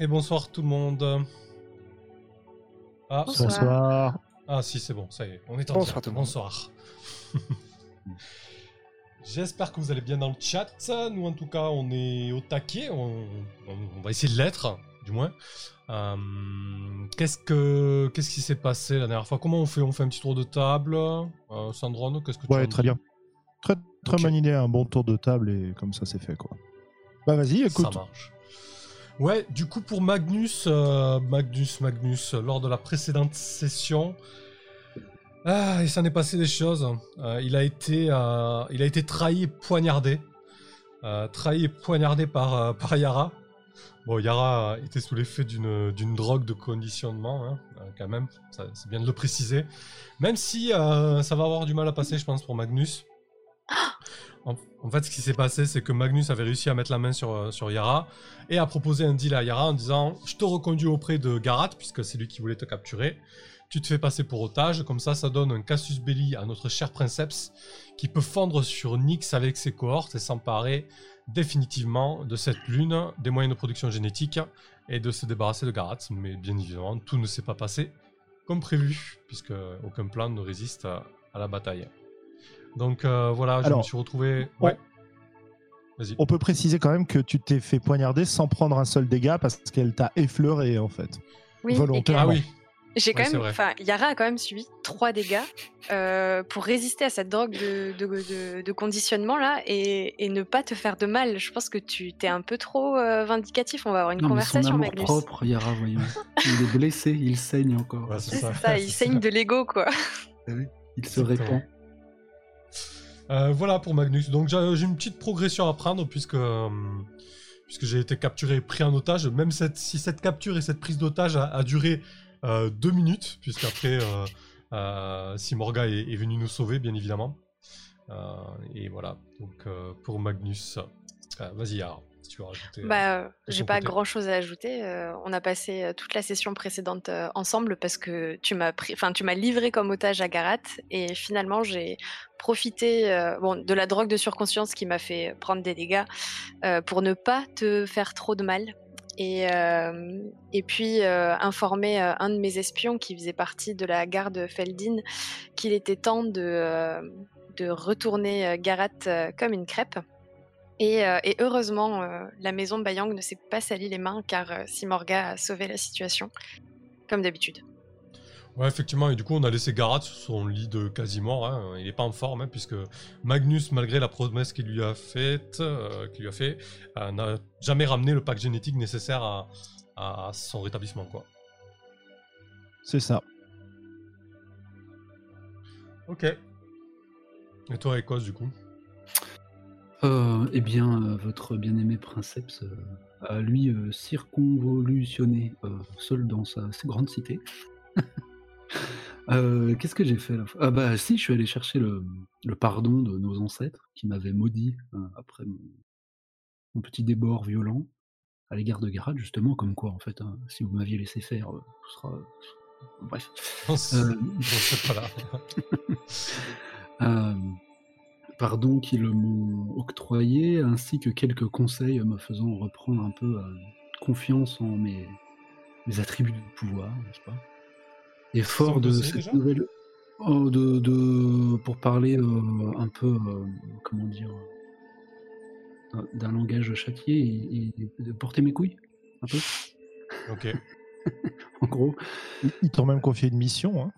Et bonsoir tout le monde. Ah, Bonsoir. Bonsoir. ah si, c'est bon, ça y est, on est en Bonsoir direct. tout le monde. Bonsoir. J'espère que vous allez bien dans le chat. Nous, en tout cas, on est au taquet. On, on- on va essayer de l'être, du moins. Euh, qu'est-ce que qu'est-ce qui s'est passé la dernière fois? Comment on fait? On fait un petit tour de table. Euh, Sandrone, qu'est-ce que tu Ouais, très bien. Très, très bonne idée, un bon tour de table et comme ça c'est fait quoi. Bah vas-y, écoute. Ça marche. Ouais, du coup pour Magnus, euh, Magnus, Magnus, lors de la précédente session, ah, il s'en est passé des choses. Euh, il a été, euh, il a été trahi et poignardé, Euh, trahi et poignardé par Yara. Bon, Yara était sous l'effet d'une drogue de conditionnement, hein, quand même. C'est bien de le préciser. Même si ça va avoir du mal à passer, je pense, pour Magnus. En, fait, ce qui s'est passé, c'est que Magnus avait réussi à mettre la main sur, sur Yara et a proposé un deal à Yara en disant Je te reconduis auprès de Garat, puisque c'est lui qui voulait te capturer. Tu te fais passer pour otage, comme ça, ça donne un casus belli à notre cher Princeps qui peut fondre sur Nyx avec ses cohortes et s'emparer définitivement de cette lune, des moyens de production génétique et de se débarrasser de Garat. Mais bien évidemment, tout ne s'est pas passé comme prévu, puisque aucun plan ne résiste à, à la bataille. Donc euh, voilà, je Alors, me suis retrouvé. on- Ouais. Vas-y. On peut préciser quand même que tu t'es fait poignarder sans prendre un seul dégât parce qu'elle t'a effleuré en fait. Oui, Volontairement. Ah oui, J'ai quand Ouais, même, enfin, Yara a quand même subi trois dégâts euh, pour résister à cette drogue de, de, de- de conditionnement là et, et ne pas te faire de mal. Je pense que tu t'es un peu trop euh, vindicatif. On va avoir une Non, mais son conversation, amour Magnus. propre, Yara, voyons. Il est blessé, il saigne encore. Ouais, C'est ça, il saigne de l'ego quoi. Il se répand. Euh, voilà pour Magnus. Donc j'ai j'ai une petite progression à prendre puisque, euh, puisque j'ai été capturé et pris en otage. Même cette, si cette capture et cette prise d'otage a, a duré deux minutes, puisqu'après euh, euh, Simorga est, est venu nous sauver, bien évidemment. Euh, et voilà, donc euh, pour Magnus. Euh, Vas-y, Yara, si tu veux rajouter. euh, Bah, euh, j'ai pas côté. grand chose à ajouter. Euh, on a passé euh, toute la session précédente euh, ensemble parce que tu m'as pris, enfin, tu m'as livré comme otage à Garat et finalement j'ai profité euh, bon, de la drogue de surconscience qui m'a fait prendre des dégâts euh, pour ne pas te faire trop de mal. Et, euh, et puis euh, informer euh, un de mes espions qui faisait partie de la garde Feldin qu'il était temps de, retourner Garat comme une crêpe. Et, et heureusement, la maison de Bayang ne s'est pas sali les mains car Simorga a sauvé la situation, comme d'habitude. Ouais, effectivement, et du coup, on a laissé Garat sur son lit de quasi-mort. hein. Il n'est pas en forme, hein, puisque Magnus, malgré la promesse qu'il lui a faite, euh, qu'il lui a fait, euh, n'a jamais ramené le pack génétique nécessaire à, à son rétablissement, quoi. C'est ça. Ok. Et toi, Ecos, du coup? Euh, eh bien, euh, votre bien-aimé Princeps euh, a lui euh, circonvolutionné euh, seul dans sa grande cité. Euh, Qu'est-ce que j'ai fait là? Ah bah si, je suis allé chercher le, le pardon de nos ancêtres qui m'avaient maudit euh, après mon, mon petit débord violent à l'égard de Garat, justement, comme quoi en fait, hein, si vous m'aviez laissé faire, euh, ce sera... Bref. On pas là. Pardon qu'ils m'ont octroyé, ainsi que quelques conseils me faisant reprendre un peu confiance en mes, mes attributs de pouvoir, n'est-ce pas? Et fort de cette nouvelle... Oh, de, de- pour parler euh, un peu, euh, comment dire, d'un langage châtié et, et de porter mes couilles, un peu, Ok. en gros. Ils- t'ont même confié une mission. Hein.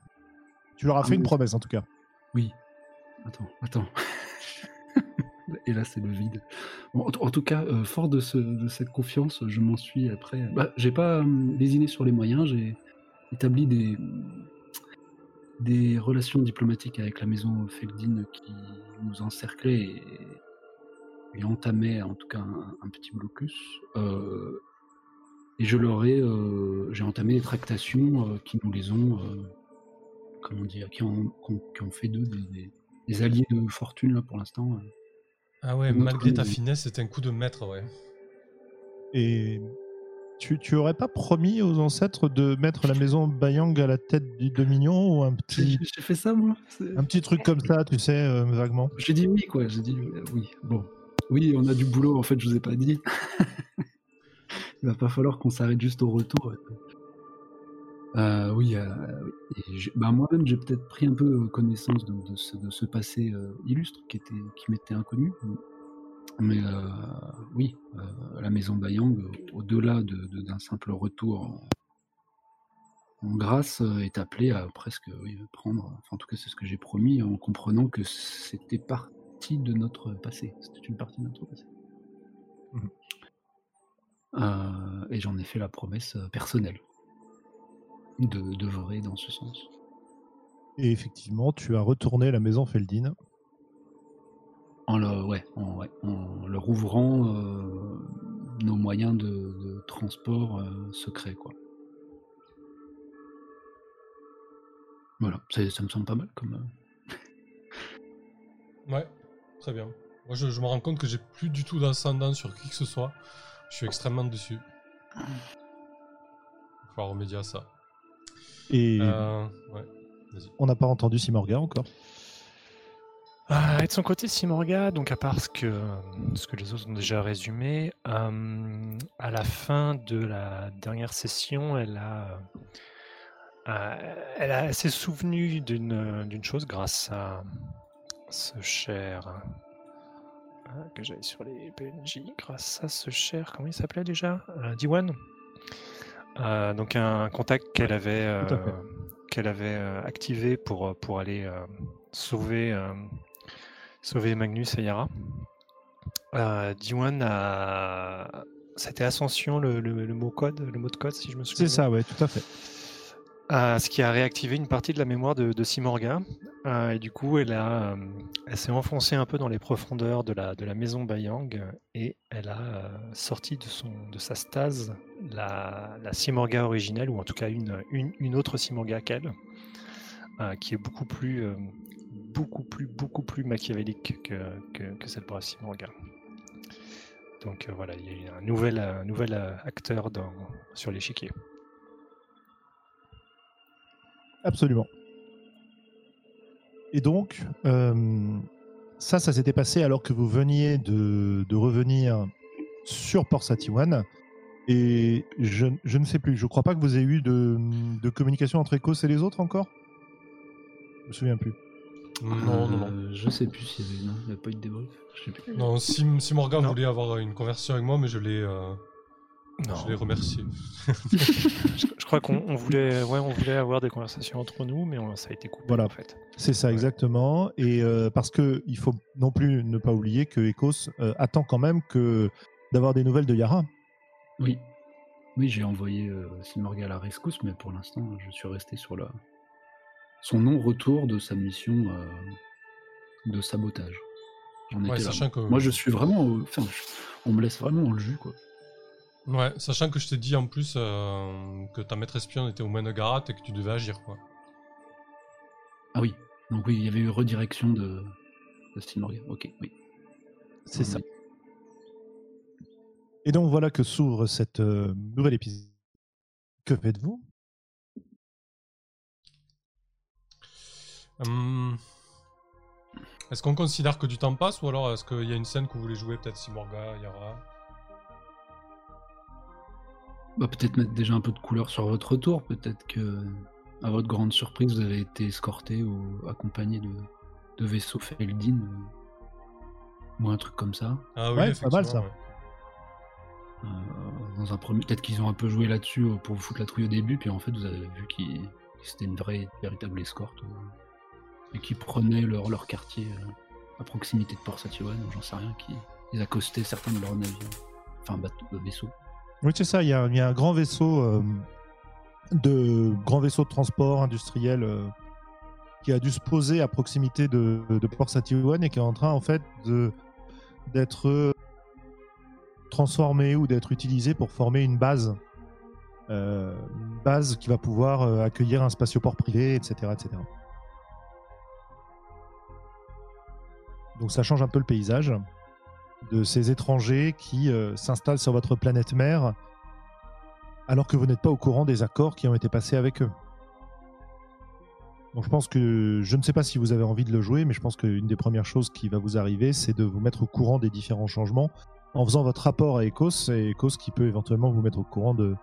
Tu leur as Ah fait une oui. promesse en tout cas. Oui. Attends, attends. Et là, c'est le vide. Bon, en, en tout cas, euh, fort de, ce- de cette confiance, je m'en suis après. Bah, j'ai pas lésiné sur les moyens, j'ai établi des, des relations diplomatiques avec la maison Feldin qui nous encerclait et, et entamait en tout cas un, un petit blocus. Euh, et je leur ai, euh, j'ai entamé des tractations euh, qui nous les ont, comment dire, qui ont, qui ont- qui ont fait d'eux des, des- des alliés de fortune là pour l'instant. Ah ouais, malgré ta finesse, c'est un coup de maître, ouais. Et tu, tu aurais pas promis aux ancêtres de mettre la maison Bayang à la tête du Dominion ou un J'ai petit, j'ai fait ça, moi un petit truc comme ça, tu sais, euh, vaguement? J'ai dit oui, quoi. J'ai dit euh, oui. Bon. Oui, on a du boulot, en fait, je vous ai pas dit. Il va pas falloir qu'on s'arrête juste au retour. Euh, oui, euh, bah, moi-même, j'ai peut-être pris un peu connaissance de, de ce, de ce passé euh, illustre qui, était, qui m'était inconnu. Mais euh, oui, euh, la maison Bayang, euh, au-delà de- de- d'un simple retour en, en grâce, est appelée à presque oui, prendre, enfin, en tout cas c'est ce que j'ai promis, en comprenant que c'était partie de notre passé. C'était une partie de notre passé. Mhm. Euh, et j'en ai fait la promesse personnelle de d'œuvrer dans ce sens. Et effectivement, tu as retourné la maison Feldin. En le, ouais, en, ouais, en leur ouvrant euh, nos moyens de, de transport euh, secrets, quoi. Voilà, ça me semble pas mal comme. euh, Ouais, très bien. Moi, je, je me rends compte que j'ai plus du tout d'ascendant sur qui que ce soit. Je suis extrêmement déçu. Il va falloir remédier à ça. Et Euh, ouais, on n'a pas entendu Simorga encore? Ah, et de son côté, Simorga, donc à part ce que, ce que les autres ont déjà résumé, euh, à la fin de la dernière session, elle a, euh, elle, a- elle s'est souvenue d'une d'une chose grâce à ce cher euh, que j'avais sur les PNJ, grâce à ce cher, comment il s'appelait déjà Euh, Diwan. Euh, donc un contact qu'elle avait, euh, qu'elle avait euh, activé pour, pour aller euh, sauver, euh, sauver Magnus et Yara. Euh, Diwan a. C'était Ascension le, le- le mot code, le mot de code si je me souviens. C'est ça, ouais, tout à fait. Euh, ce qui a réactivé une partie de la mémoire de, de Simorga. Euh, et du coup, elle, a, euh, elle s'est enfoncée un peu dans les profondeurs de la, de la maison Bayang et elle a sorti de, son, de sa stase la, la Simorga originelle, ou en tout cas une, une, une autre Simorga qu'elle, qui est beaucoup plus, beaucoup plus, beaucoup plus machiavélique que, que, que cette brave Simorga. Donc euh, voilà, il y a un nouvel, un nouvel euh, acteur dans, sur l'échiquier. Absolument. Et donc, euh, ça, ça s'était passé alors que vous veniez de, de revenir sur Port Satiwan. Et je, je ne sais plus, je crois pas que vous ayez eu de, de communication entre Ecos et les autres encore? Je me souviens plus. Non, non, non. Euh, Je sais plus s'il y avait. Non, il n'y a pas eu de débrief. Je sais plus. Non, si, si Morgan voulait avoir une conversation avec moi, mais je l'ai euh, Non. je l'ai remercié. je, je crois qu'on on voulait, ouais, on voulait avoir des conversations entre nous, mais on- ça a été coupé Voilà. en fait. C'est ça, Ouais. exactement. Et euh, parce que il faut non plus ne pas oublier que Ecos euh, attend quand même que d'avoir des nouvelles de Yara. Oui. Oui, j'ai envoyé euh, Simorga à la rescousse, mais pour l'instant, je suis resté sur la... son non-retour de sa mission euh, de sabotage. Ouais, que, Moi, je suis vraiment. au- Enfin, je- on me laisse vraiment dans le jus, quoi. ouais, sachant que je t'ai dit en plus euh, que ta maître espion était au moins de Garat et que tu devais agir, quoi. Ah oui. Donc, oui, il y avait eu redirection de, de Simorga. Ok, oui. C'est ça. Et donc voilà que s'ouvre cette euh, nouvel épisode. Que faites-vous? Hum, Est-ce qu'on considère que du temps passe ou alors est-ce qu'il y a une scène que vous voulez jouer, peut-être Simorga, Yara? Bah, peut-être mettre déjà un peu de couleur sur votre retour. Peut-être que, à votre grande surprise, vous avez été escorté ou accompagné de, de vaisseaux Feldin. euh, ou un truc comme ça. Ah oui, Ouais, pas mal, ça. ouais. Euh, dans un premier, peut-être qu'ils ont un peu joué là-dessus euh, pour vous foutre la trouille au début, puis en fait vous avez vu que c'était une vraie, véritable escorte et qu'ils prenaient leur, leur quartier euh, à proximité de Port Satiwan, ou j'en sais rien, qui ils accostaient certains de leurs navires, enfin bateaux, vaisseaux. Oui, c'est ça. Il y, a, un grand vaisseau euh, de grand vaisseau de transport industriel euh, qui a dû se poser à proximité de, de Port Satiwan et qui est en train en fait d'être transformé ou d'être utilisé pour former une base, une base qui va pouvoir accueillir un spatioport privé, etc., etc. Donc ça change un peu le paysage. de ces étrangers qui euh, s'installent sur votre planète mère alors que vous n'êtes pas au courant des accords qui ont été passés avec eux. Donc je pense que je ne sais pas si vous avez envie de le jouer, mais je pense qu'une des premières choses qui va vous arriver, c'est de vous mettre au courant des différents changements en faisant votre rapport à Ecos, et Ecos qui peut éventuellement vous mettre au courant de,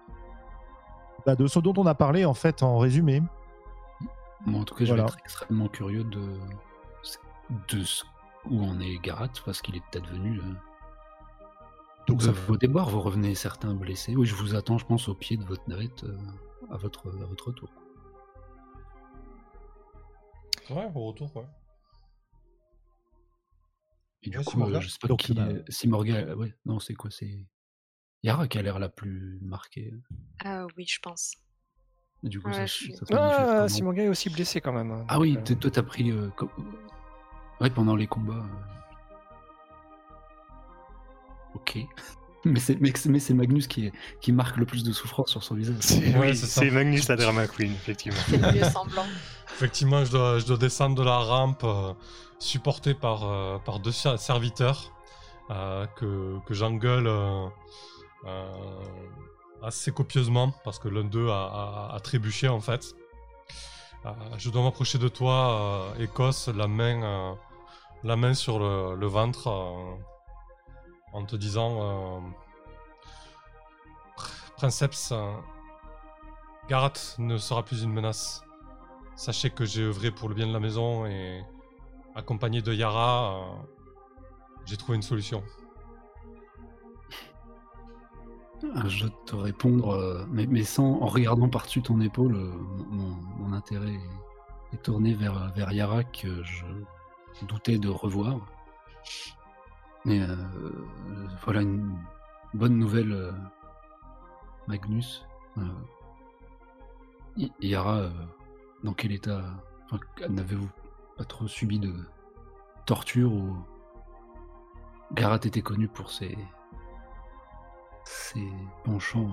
bah, de ce dont on a parlé en fait en résumé. Moi, en tout cas, je Voilà. vais être extrêmement curieux de, de ce- où en est Garat, parce qu'il est peut-être venu. euh. Donc, ça Euh, vous déboire, vous revenez certains blessés. Oui, je vous attends, je pense, au pied de votre navette euh, à, votre, à votre retour. Ouais, au retour, ouais. Et du Ouais, coup, Simorga euh, je sais pas Donc, qui. bah- Simorga, euh, ouais, non, c'est quoi C'est Yara qui a l'air la plus marquée. Ah oui, je pense. Et Du coup, Ouais, ça, je Ah, Gay est aussi blessé quand même. hein, Ah oui, donc, toi, t'as pris. euh, Ouais, pendant les combats. euh. Ok. Mais c'est mais c'est mais c'est Magnus qui, est, qui marque le plus de souffrance sur son visage. C'est Ouais, oui, c'est Magnus la drama queen, effectivement. C'est semblant. Effectivement, je dois, je dois descendre de la rampe euh, supporté par, euh, par deux ser- serviteurs euh, que, que j'engueule euh, euh, assez copieusement parce que l'un d'eux a, a- a trébuché en fait. Euh, je dois m'approcher de toi, euh, Écosse, la main, euh, la main sur le, ventre euh, en te disant euh, Pr- Princeps, euh, Garat ne sera plus une menace. Sachez que j'ai œuvré pour le bien de la maison et accompagné de Yara, j'ai trouvé une solution. Ah, Je dois te répondre, mais, sans, en regardant par-dessus ton épaule, mon, intérêt est, est tourné vers, vers Yara que je doutais de revoir. Mais euh, voilà une bonne nouvelle, euh, Magnus. Euh, Yara, dans quel état enfin, N'avez-vous pas trop subi de torture ou Garat était connu pour ses ses penchants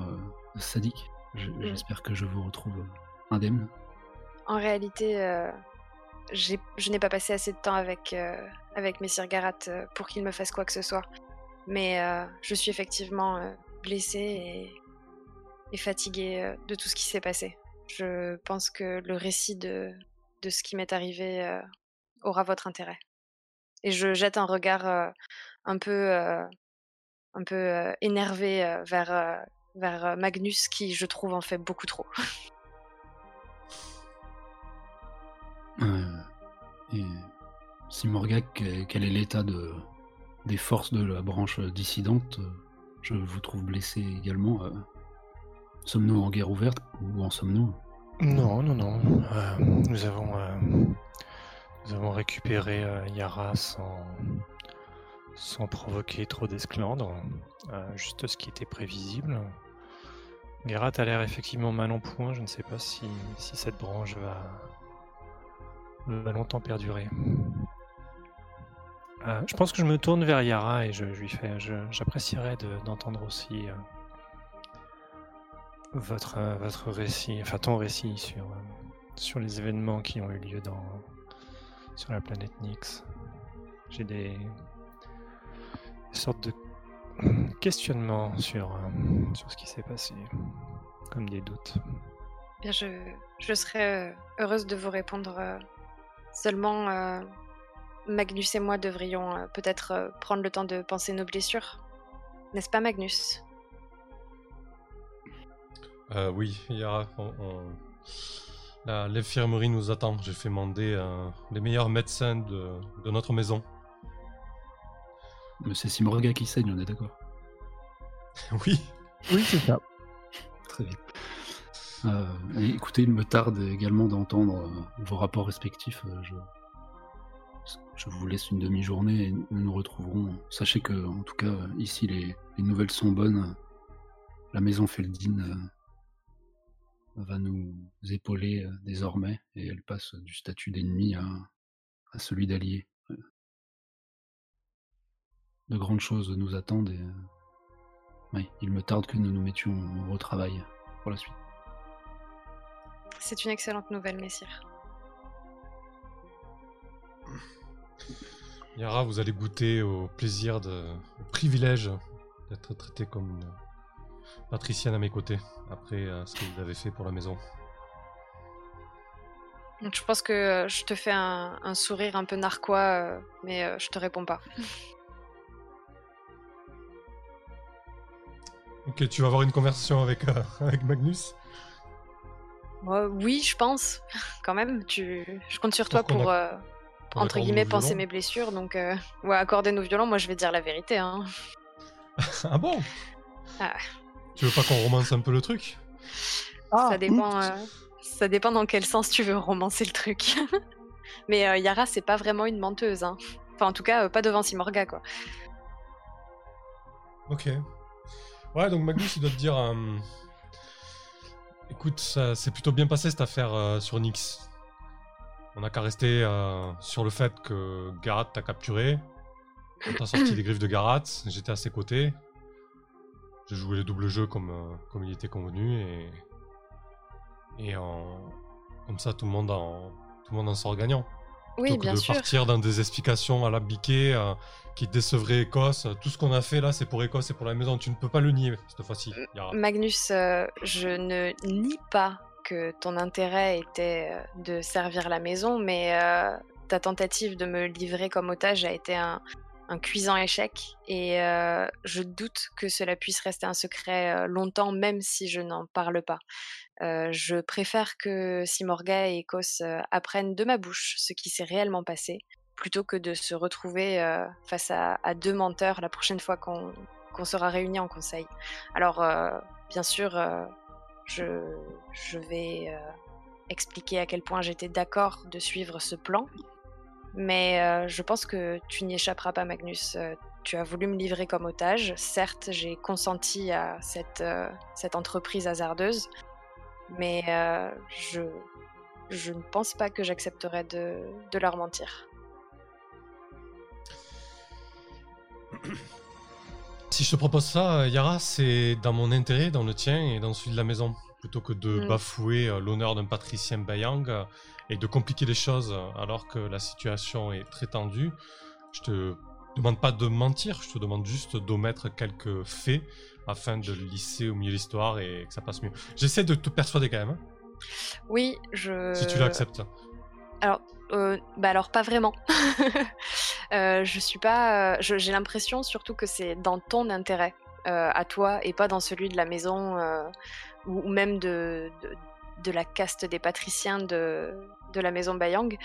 sadiques? Je- J'espère que je vous retrouve indemne. En réalité, je n'ai pas passé assez de temps avec, euh, avec Messire Garat euh, pour qu'il me fasse quoi que ce soit. Mais euh, je suis effectivement euh, blessée et, fatiguée de tout ce qui s'est passé. Je pense que le récit de, ce qui m'est arrivé aura votre intérêt. Et je jette un regard un peu, énervé vers, Magnus qui, je trouve, en fait beaucoup trop. et Simorgak, que- quel est l'état de, des forces de la branche dissidente euh, Je vous trouve blessé également. euh. Sommes-nous en guerre ouverte ou en sommes-nous? Non, non, non. Euh, nous avons, récupéré Yara sans, sans provoquer trop d'esclandre, juste ce qui était prévisible. Garat a l'air effectivement mal en point. Je ne sais pas si, si cette branche va, va longtemps perdurer. Euh, je pense que je me tourne vers Yara et je, lui fais. J'apprécierais de- d'entendre aussi euh, votre, euh, votre récit, enfin ton récit sur, sur les événements qui ont eu lieu dans, sur la planète Nyx. J'ai des, sortes de questionnements sur, sur ce qui s'est passé, comme des doutes. Bien, je, je serais heureuse de vous répondre. Seulement, euh, Magnus et moi devrions euh, peut-être euh, prendre le temps de penser nos blessures. N'est-ce pas, Magnus? Euh, oui, Yara, on- l'infirmerie nous attend. J'ai fait mander euh, les meilleurs médecins de, de notre maison. Mais c'est Simorga qui saigne, on est d'accord Oui. Oui, c'est ça. Très bien. Euh, écoutez, il me tarde également d'entendre euh, vos rapports respectifs. euh, je, vous laisse une demi-journée et nous nous retrouverons. Sachez que, en tout cas, ici, les, les nouvelles sont bonnes. La maison Feldin euh, va nous épauler désormais et elle passe du statut d'ennemi à, celui d'allié. De grandes choses nous attendent et il me tarde que nous nous mettions au travail pour la suite. C'est une excellente nouvelle, messire. Yara, vous allez goûter au plaisir, de, au privilège d'être traité comme une patricienne à mes côtés, après euh, ce que vous avez fait pour la maison. Donc, je pense que euh, je te fais un, un sourire un peu narquois, euh, mais je te réponds pas. Ok, tu vas avoir une conversation avec, avec Magnus Euh, oui, je pense, quand même. Tu... Je compte sur toi Pour qu'on pour, a- euh, pour entre guillemets, penser violons. mes blessures. Donc, euh, ouais, accorder nos violons, moi je vais dire la vérité. Hein. Ah bon? Ah. Tu veux pas qu'on romance un peu le truc? Ça, dépend, euh, ça dépend dans quel sens tu veux romancer le truc. mais euh, Yara, c'est pas vraiment une menteuse. Hein. Enfin, en tout cas, euh, pas devant Simorga, quoi. Ok. Ouais, donc Magnus, il doit te dire... euh, Écoute, ça s'est plutôt bien passé cette affaire euh, sur Nyx. On n'a qu'à rester euh, sur le fait que Garat t'a capturé. On t'a sorti des griffes de Garat, j'étais à ses côtés. J'ai joué le double jeu comme, euh, comme il était convenu et... Et en... comme ça, tout le monde en, tout le monde en sort gagnant. Oui, bien de sûr. partir dans des explications à la biquet euh, qui décevraient Écosse. Tout ce qu'on a fait là, c'est pour Écosse et pour la maison. Tu ne peux pas le nier cette fois-ci. Yara. Magnus, euh, je ne nie pas que ton intérêt était euh, de servir la maison, mais euh, ta tentative de me livrer comme otage a été un, un cuisant échec et euh, je doute que cela puisse rester un secret euh, longtemps, même si je n'en parle pas. Euh, je préfère que Simorga et euh, apprennent de ma bouche ce qui s'est réellement passé, plutôt que de se retrouver face à, deux menteurs la prochaine fois qu'on sera réunis en conseil. Alors, bien sûr, je, vais expliquer à quel point j'étais d'accord de suivre ce plan, mais euh, je pense que tu n'y échapperas pas, Magnus. Euh, tu as voulu me livrer comme otage. Certes, j'ai consenti à cette, euh, cette entreprise hasardeuse, mais je, je ne pense pas que j'accepterai de, de leur mentir. Si je te propose ça, Yara, c'est dans mon intérêt, dans le tien et dans celui de la maison. Plutôt que de Mm. bafouer l'honneur d'un patricien Bayang et de compliquer les choses euh, alors que la situation est très tendue, je te demande pas de mentir, je te demande juste d'omettre quelques faits afin de lisser au milieu de l'histoire et que ça passe mieux. J'essaie de te persuader quand même, hein, Oui, je. si tu l'acceptes. Alors, euh, bah alors pas vraiment. Euh, je suis pas. euh, je- J'ai l'impression surtout que c'est dans ton intérêt euh, à toi et pas dans celui de la maison euh, ou, ou même de, de, de la caste des patriciens de, de la maison Bayang.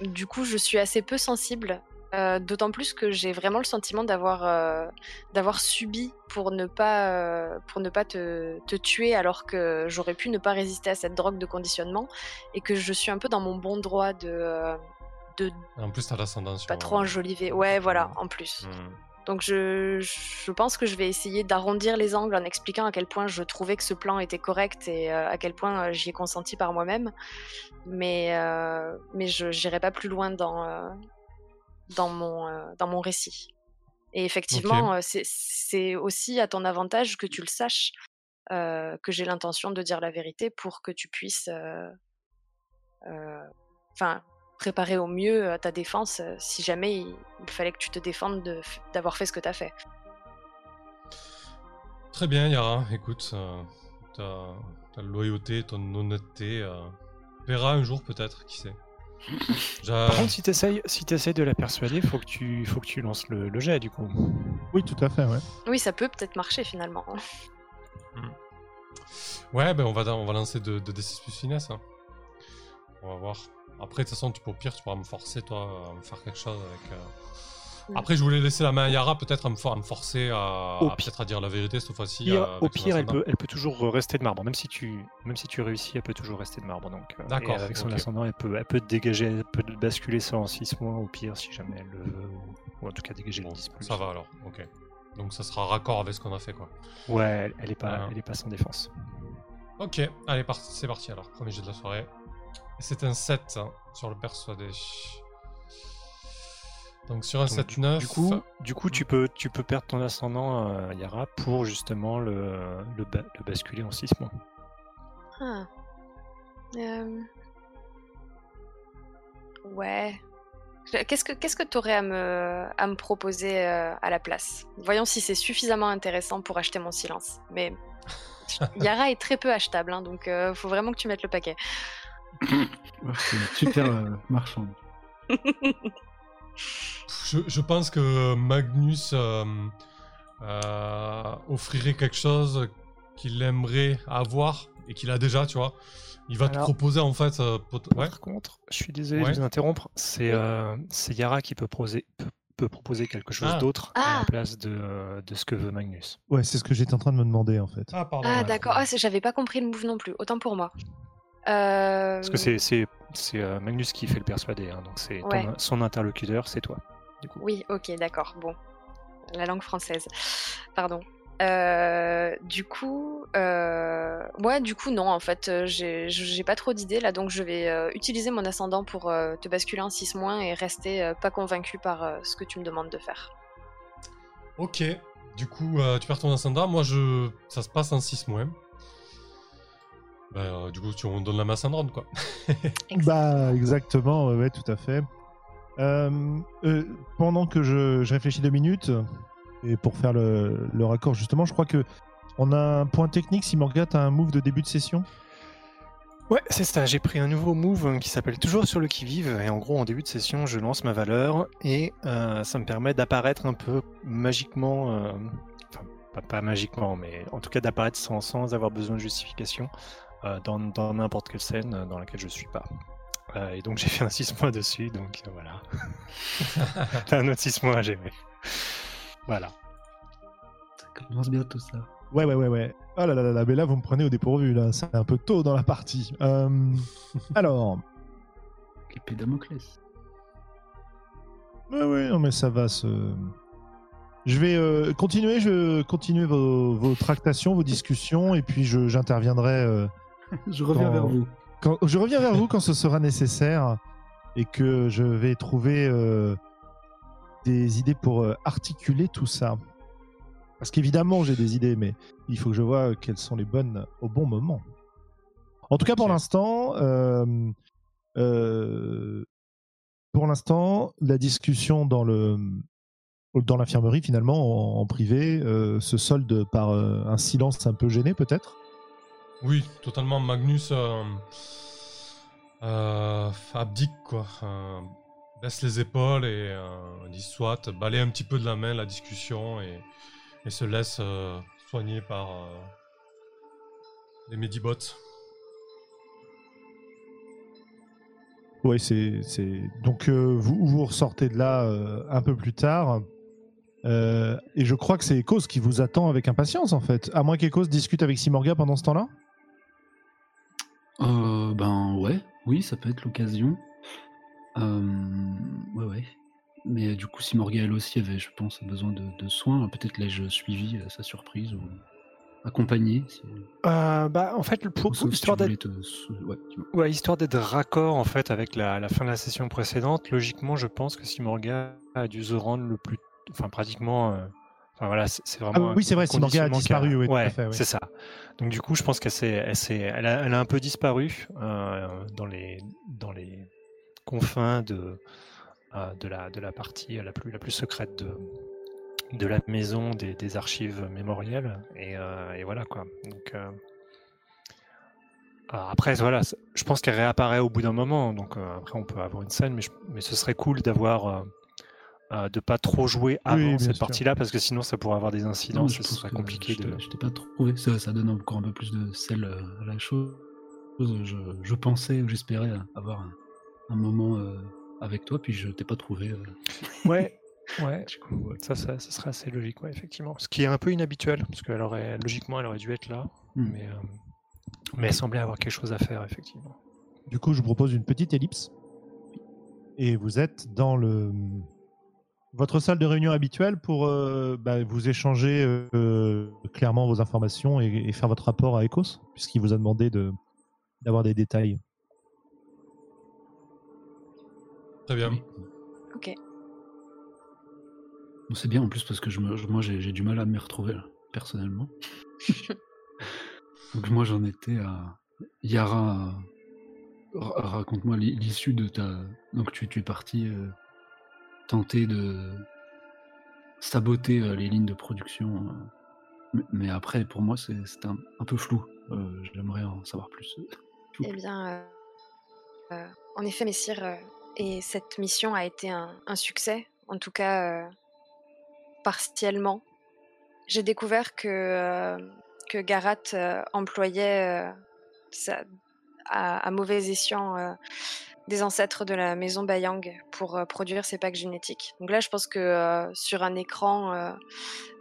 Du coup, je suis assez peu sensible. euh, D'autant plus que j'ai vraiment le sentiment d'avoir euh, d'avoir subi pour ne pas euh, pour ne pas te, te tuer alors que j'aurais pu ne pas résister à cette drogue de conditionnement et que je suis un peu dans mon bon droit de, de En plus, t'as l'ascendant sur... pas trop enjoliver. Ouais, voilà, en plus. Mm. Donc je, je pense que je vais essayer d'arrondir les angles en expliquant à quel point je trouvais que ce plan était correct et euh, à quel point euh, j'y ai consenti par moi-même. Mais, euh, mais je n'irai pas plus loin dans, euh, dans, mon, dans mon récit. Et effectivement, euh, c'est- aussi à ton avantage que tu le saches que j'ai l'intention de dire la vérité pour que tu puisses enfin, préparer au mieux euh, ta défense euh, si jamais il, il fallait que tu te défendes d'avoir fait ce que tu as fait. Très bien, Yara. Écoute, euh, ta, ta loyauté, ton honnêteté euh, verra un jour peut-être, qui sait. Par contre, si tu essayes, si t'essayes de la persuader, faut que tu, faut que tu lances le, le jet du coup. Oui, tout à fait, ouais. Oui, ça peut peut-être marcher finalement. Ouais, ben on va, on va lancer de, de D6 plus finesse. hein. On va voir. Après, de toute façon, tu peux, au pire, tu pourras me forcer, toi, à me faire quelque chose avec. euh. Après, je voulais laisser la main à Yara, peut-être à me, for- à me forcer à, à peut-être à dire la vérité cette fois-ci. Euh, au pire, elle peut, elle peut toujours rester de marbre. Même si tu, même si tu réussis, elle peut toujours rester de marbre. Donc, euh, D'accord, et avec son ascendant, elle peut, elle peut te dégager, elle peut te basculer ça en 6 mois au pire si jamais elle le veut. Ou, ou en tout cas dégager Bon, le 10 plus. ça va alors, ok. Donc ça sera raccord avec ce qu'on a fait, quoi. Ouais, elle, elle est pas, Voilà. elle est pas sans défense. Ok, allez, par- c'est parti alors. Premier jet de la soirée. C'est un 7 hein, sur le persuadé. Donc sur un Donc, 7-9. Du coup, du coup, tu peux, tu peux perdre ton ascendant euh, Yara pour justement le, le, ba- le basculer en 6 mois. Ah. Euh, Ouais. Qu'est-ce que qu'est-ce que tu aurais à me, à me proposer euh, à la place? Voyons si c'est suffisamment intéressant pour acheter mon silence. Mais Yara est très peu achetable, hein, donc euh, faut vraiment que tu mettes le paquet. C'est une super euh, marchande. Je, je pense que Magnus euh, euh, offrirait quelque chose qu'il aimerait avoir et qu'il a déjà, tu vois. Il va te proposer en fait. euh, pot- ouais. Par contre, je suis désolé Ouais. de vous interrompre, c'est euh, c'est Yara qui peut proposer, peut, peut proposer quelque chose Ah. d'autre à Ah. la place de, de ce que veut Magnus. Ouais, c'est ce que j'étais en train de me demander en fait. Ah, pardon. Ah ouais. d'accord, ah, j'avais pas compris le move non plus, autant pour moi. Euh, Parce que c'est c'est- euh, Magnus qui fait le persuader, hein, donc c'est Ouais. son interlocuteur, c'est toi. Du coup. Oui, ok, d'accord, bon. La langue française, pardon. Euh, du coup, euh, ouais, du coup, non, en fait, euh, j'ai pas trop d'idées là, donc je vais euh, utiliser mon ascendant pour euh, te basculer en 6 moins et rester euh, pas convaincu par euh, ce que tu me demandes de faire. Ok. Du coup, euh, tu perds ton ascendant. Moi, je, ça se passe en 6 mois. Bah, euh, du coup, tu on donne la masse syndrome, quoi. Bah, exactement, ouais, tout à fait. Euh, euh, pendant que je, je réfléchis deux minutes, et pour faire le, le raccord, justement, je crois que on a un point technique. Si Morgat a un move de début de session? Ouais, c'est ça. J'ai pris un nouveau move euh, qui s'appelle toujours sur le qui-vive. Et en gros, en début de session, je lance ma valeur et euh, ça me permet d'apparaître un peu magiquement. euh, Enfin, pas, pas magiquement, mais en tout cas d'apparaître sans, sans avoir besoin de justification dans dans n'importe quelle scène euh, dans laquelle je suis pas. Euh, et donc j'ai fait un 6 mois dessus, donc euh, voilà. un autre 6 mois à gérer. Voilà. Ça commence bien tout ça. Ouais, ouais, ouais, ouais. Oh là là là là, mais là, vous me prenez au dépourvu, là. C'est un peu tôt dans la partie. Euh, alors. L'épée Damoclès. Ouais, ouais, non, mais ça va se. Je vais euh, continuer, je continuer vos, vos tractations, vos discussions, et puis je- j'interviendrai. euh, Je reviens vers vous. quand, je reviens vers vous quand ce sera nécessaire et que je vais trouver euh, des idées pour euh, articuler tout ça. Parce qu'évidemment, j'ai des idées, mais il faut que je vois quelles sont les bonnes au bon moment. En tout cas, pour l'instant, euh, pour l'instant, la discussion dans le dans l'infirmerie, finalement, en, en privé, se solde par un silence un peu gêné, peut-être. Oui, totalement. Magnus euh, euh, abdique, quoi. Euh, baisse les épaules et dit soit, balaye un petit peu de la main la discussion et, se laisse soigner par les Medibots. Oui, c'est. Donc vous, vous ressortez de là un peu plus tard. Et je crois que c'est Ecos qui vous attend avec impatience en fait. À moins qu'Ecos discute avec Simorga pendant ce temps-là. Euh, ben ouais, oui, ça peut être l'occasion. Euh, ouais, ouais. Mais du coup, si Morga elle aussi avait, je pense, besoin de, de soins, peut-être l'ai-je suivi à sa surprise ou accompagné. Si... Euh, bah, en fait, pour, sauf histoire d'être te ouais, dis-moi. Ouais, histoire d'être raccord en fait avec la, la fin de la session précédente, logiquement, je pense que si Morga a dû se rendre le plus, enfin pratiquement, euh, enfin voilà, c'est vraiment. Ah un oui, c'est vrai, si a disparu, oui, ouais, oui. c'est ça. Donc du coup, je pense qu'elle elle elle a, elle a un peu disparu euh, dans les, dans les confins de, euh, de la, de la partie la plus, la plus secrète de, de la maison des, des archives mémorielles et, euh, et voilà quoi. Donc après voilà, je pense qu'elle réapparaît au bout d'un moment. Donc après on peut avoir une scène, mais, je- mais ce serait cool d'avoir euh, de pas trop jouer avant cette partie-là parce que sinon ça pourrait avoir des Non, incidences, je et ce serait que compliqué je de. t'ai- pas trouvé. Ça, ça donne encore un peu plus de sel euh, à la chose. Je, je pensais ou j'espérais avoir un, un moment euh, avec toi, puis je t'ai pas trouvé. euh. Ouais, ouais. Du coup, ouais. Ça, ça, ça serait assez logique, ouais, effectivement. Ce qui est un peu inhabituel, parce qu'elle aurait, logiquement, elle aurait dû être là, Hmm. mais, euh, mais elle semblait avoir quelque chose à faire, effectivement. Du coup, je vous propose une petite ellipse. Et vous êtes dans le votre salle de réunion habituelle pour euh, bah, vous échanger euh, clairement vos informations et, et faire votre rapport à Ecos, puisqu'il vous a demandé de d'avoir des détails. Très bien. Ok. Bon, c'est bien en plus parce que je me- je- moi j'ai j'ai du mal à m'y retrouver là, personnellement. Donc moi j'en étais à Yara. ra- Raconte-moi l'i- l'issue de ta. Donc tu, tu es parti euh, tenter de saboter les lignes de production. Mais après, pour moi, c'est un, peu flou. J'aimerais en savoir plus. Eh bien, en effet, messire, et cette mission a été un, succès, en tout cas partiellement. J'ai découvert que, Garat employait à, à, mauvais escient des ancêtres de la maison Bayang pour produire ces packs génétiques. Donc là, je pense que sur un écran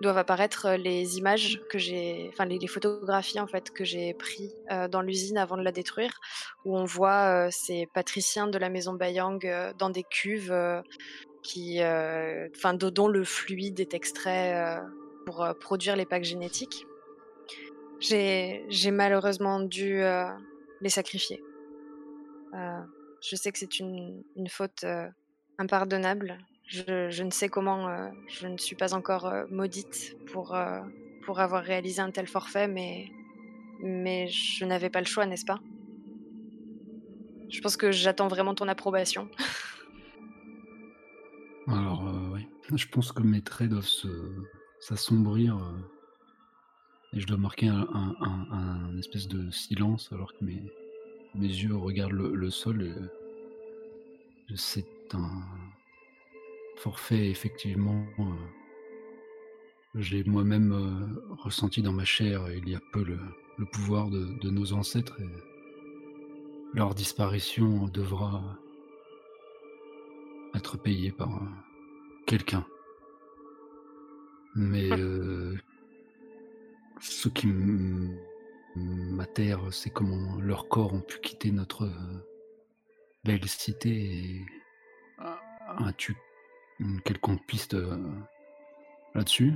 doivent apparaître les images que j'ai, enfin les, photographies en fait que j'ai pris dans l'usine avant de la détruire, où on voit ces patriciens de la maison Bayang dans des cuves qui, enfin dont le fluide est extrait pour produire les packs génétiques. J'ai malheureusement dû les sacrifier. Je sais que c'est une, faute euh, impardonnable. Je, ne sais comment, euh, je ne suis pas encore euh, maudite pour, pour avoir réalisé un tel forfait, mais, mais je n'avais pas le choix, n'est-ce pas? Je pense que j'attends vraiment ton approbation. Alors, oui. Je pense que mes traits doivent s'assombrir et je dois marquer un, un, espèce de silence alors que mes, mes yeux regardent le, sol. C'est un forfait, effectivement. Euh, j'ai moi-même euh, ressenti dans ma chair il y a peu le, pouvoir de, nos ancêtres et leur disparition devra être payée par euh, quelqu'un. Mais ce qui terre, c'est comment leurs corps ont pu quitter notre euh, belle cité. Et... As-tu une quelconque piste euh, là-dessus?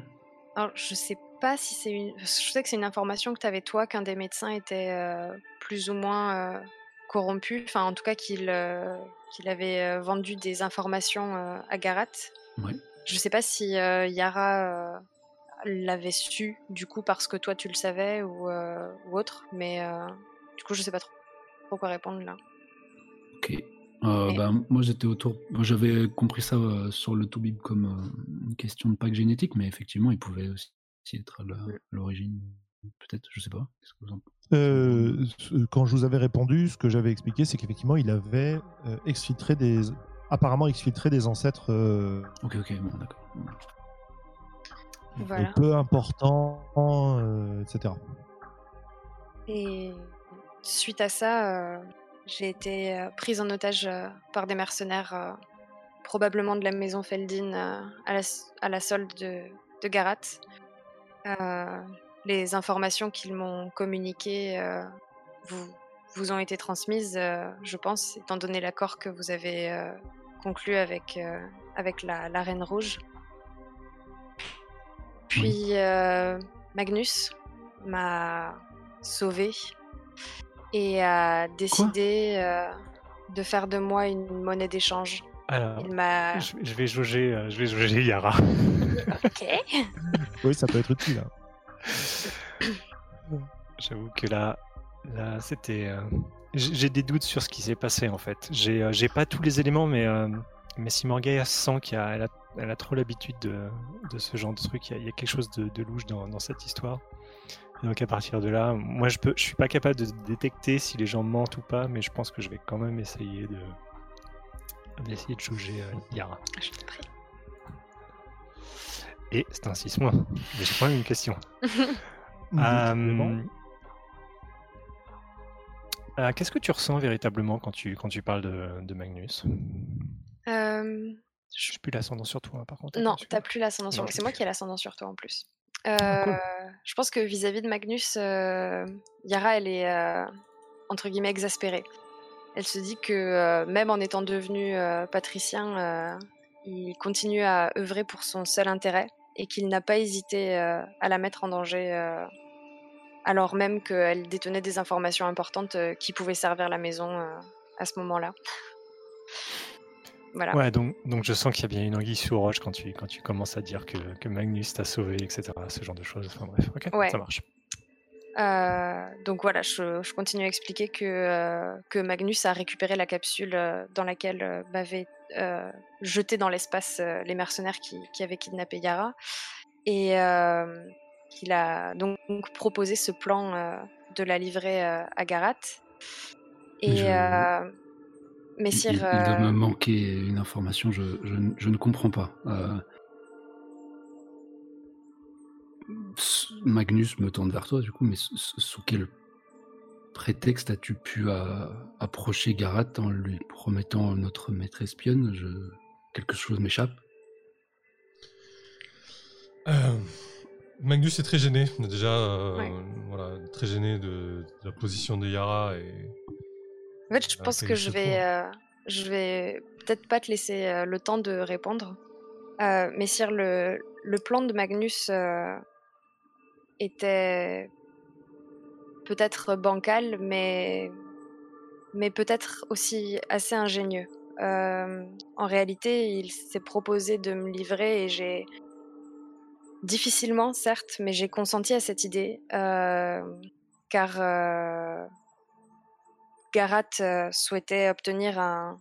Alors, je sais pas si c'est une. Je sais que c'est une information que tu avais toi, qu'un des médecins était euh, plus ou moins corrompu, enfin, en tout cas, qu'il qu'il avait vendu des informations à Garat. Ouais. Je sais pas si Yara l'avait su, du coup, parce que toi tu le savais ou, euh, autre, mais euh, du coup, je sais pas trop pourquoi répondre là. Ok. Euh, bah, moi, j'étais autour. J'avais compris ça sur le Toubib comme une question de pack génétique, mais effectivement, il pouvait aussi être à l'origine. Peut-être, je sais pas. quand je vous avais répondu, ce que j'avais expliqué, c'est qu'effectivement, il avait exfiltré des, apparemment exfiltré des ancêtres. Ok, ok, bon, d'accord peu important, euh, etc. Et suite à ça, euh, j'ai été euh, prise en otage par des mercenaires, probablement de la maison Feldin, à la, à, la, solde de, de Garat. les informations qu'ils m'ont communiquées vous, vous ont été transmises, je pense, étant donné l'accord que vous avez conclu avec, avec la, la Reine Rouge. Puis euh, Magnus m'a sauvé et a décidé euh, de faire de moi une monnaie d'échange. Alors, je, vais jauger, euh, je vais jauger Yara. ok. oui, ça peut être utile. Hein. J'avoue que là, là, c'était. J'ai des doutes sur ce qui s'est passé en fait. J'ai pas tous les éléments, mais mais si Morgaya sent qu'elle a, elle a, trop l'habitude de, ce genre de truc, il y, a, quelque chose de, louche dans, cette histoire. donc à partir de là, moi je peux, je suis pas capable de détecter si les gens mentent ou pas, mais je pense que je vais quand même essayer de d'essayer de juger euh, Yara. Je te prie. Et c'est un 6 mois. Mais j'ai quand même une question. Euh, euh, qu'est-ce que tu ressens véritablement quand tu, quand tu parles de, de Magnus? Euh, je n'ai plus l'ascendant sur toi, par contre. Non, tu n'as plus l'ascendant sur moi. C'est moi qui ai l'ascendant sur toi en plus. Ah, euh, je pense que vis-à-vis de Magnus, euh, Yara, elle est entre guillemets exaspérée. Elle se dit que même en étant devenu patricien, il continue à œuvrer pour son seul intérêt et qu'il n'a pas hésité à la mettre en danger alors même qu'elle détenait des informations importantes qui pouvaient servir la maison à ce moment-là. Ouais, donc, donc je sens qu'il y a bien une anguille sous roche quand tu, quand tu commences à dire que, que Magnus t'a sauvé, etc. Ce genre de choses. Enfin bref, ok, ça marche. Euh, donc voilà, je, je continue à expliquer que, euh, que Magnus a récupéré la capsule euh, dans laquelle m'avaient jeté dans l'espace les mercenaires qui, qui avaient kidnappé Yara. Et qu'il a donc proposé ce plan de la livrer à Garat. Et Je- Il, Messire. il doit euh, me manquer une information, je, je ne- je ne comprends pas. Euh, Magnus me tourne vers toi, du coup, mais sous quel prétexte as-tu pu euh, approcher Garat en lui promettant notre maître espionne? Je... Quelque chose m'échappe. Euh, Magnus est très gêné, déjà, euh, Ouais. voilà, très gêné de, de la position de Yara et En fait, je Ah, pense que je vais, euh, je vais peut-être pas te laisser euh, le temps de répondre. Euh, mais Sire, le, le plan de Magnus était peut-être bancal, mais, mais peut-être aussi assez ingénieux. En réalité, il s'est proposé de me livrer et j'ai difficilement, certes, mais j'ai consenti à cette idée, car Garat euh, souhaitait obtenir un,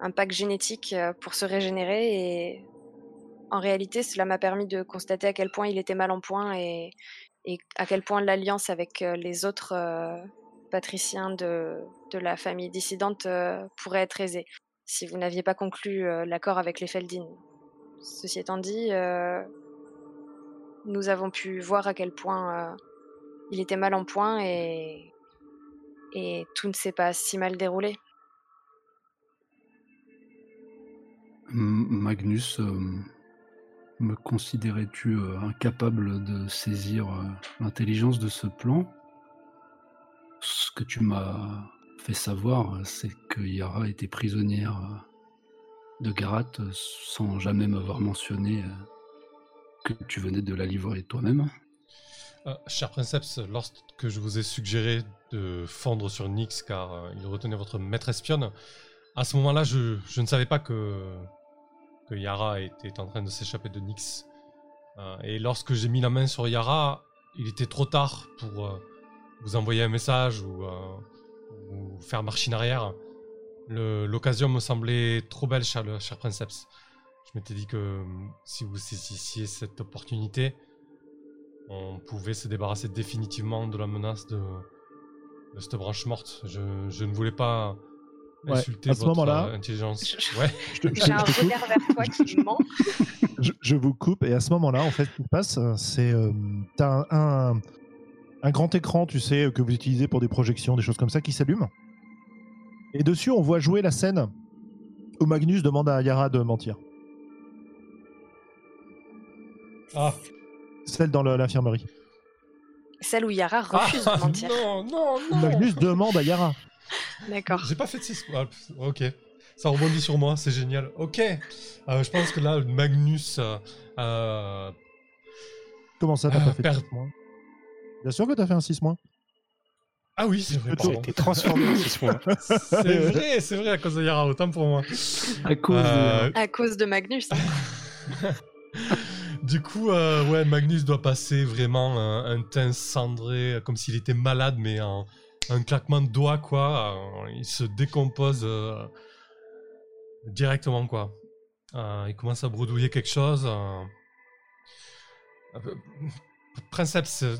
un pack génétique euh, pour se régénérer et en réalité cela m'a permis de constater à quel point il était mal en point et, à quel point l'alliance avec euh, les autres patriciens de, la famille dissidente pourrait être aisée si vous n'aviez pas conclu l'accord avec les Feldin. Ceci étant dit, nous avons pu voir à quel point il était mal en point et, et tout ne s'est pas si mal déroulé. Magnus, euh, me considérais-tu euh, incapable de saisir euh, l'intelligence de ce plan? Ce que tu m'as fait savoir, c'est que Yara était prisonnière de Garat sans jamais m'avoir mentionné que tu venais de la livrer toi-même. Euh, cher Princeps, lorsque je vous ai suggéré de fondre sur Nyx car euh, il retenait votre maître espionne, à ce moment-là, je, ne savais pas que, Yara était en train de s'échapper de Nyx. Euh, et lorsque j'ai mis la main sur Yara, il était trop tard pour vous envoyer un message ou, faire machine arrière. Le- L'occasion me semblait trop belle, cher, Princeps. Je m'étais dit que si vous saisissiez cette opportunité, on pouvait se débarrasser définitivement de la menace de, de cette branche morte. Je, je ne voulais pas Ouais, insulter à ce votre moment-là- euh, intelligence. Je- Ouais. Je, te- je un regard vers toi qui ment. je, je vous coupe et à ce moment-là, en fait, ce qui se passe, c'est euh, t'as un, un, un grand écran, tu sais, que vous utilisez pour des projections, des choses comme ça, qui s'allume. Et dessus, on voit jouer la scène où Magnus demande à Yara de mentir. Ah, Celle dans l'infirmerie. Celle où Yara refuse Ah, de mentir. Non, non, non. Magnus demande à Yara. D'accord. J'ai pas fait de 6 Ok. Ça rebondit sur moi, c'est génial. Ok. Euh, je pense que là, Magnus. euh, euh, Comment ça, t'as Ah, pas fait de per- 6 mois? Bien sûr que t'as fait un 6 mois. Ah oui, c'est vrai. Pardon. été transformé en six mois. C'est vrai, c'est vrai, à cause de Yara, autant pour moi. À cause Euh, de... À cause de Magnus. Du coup, euh, ouais, Magnus doit passer vraiment un, un teint cendré, euh, comme s'il était malade, mais en un claquement de doigts, quoi. euh, il se décompose euh, directement, quoi. Euh, il commence à bredouiller quelque chose. euh. Euh, Princeps, euh,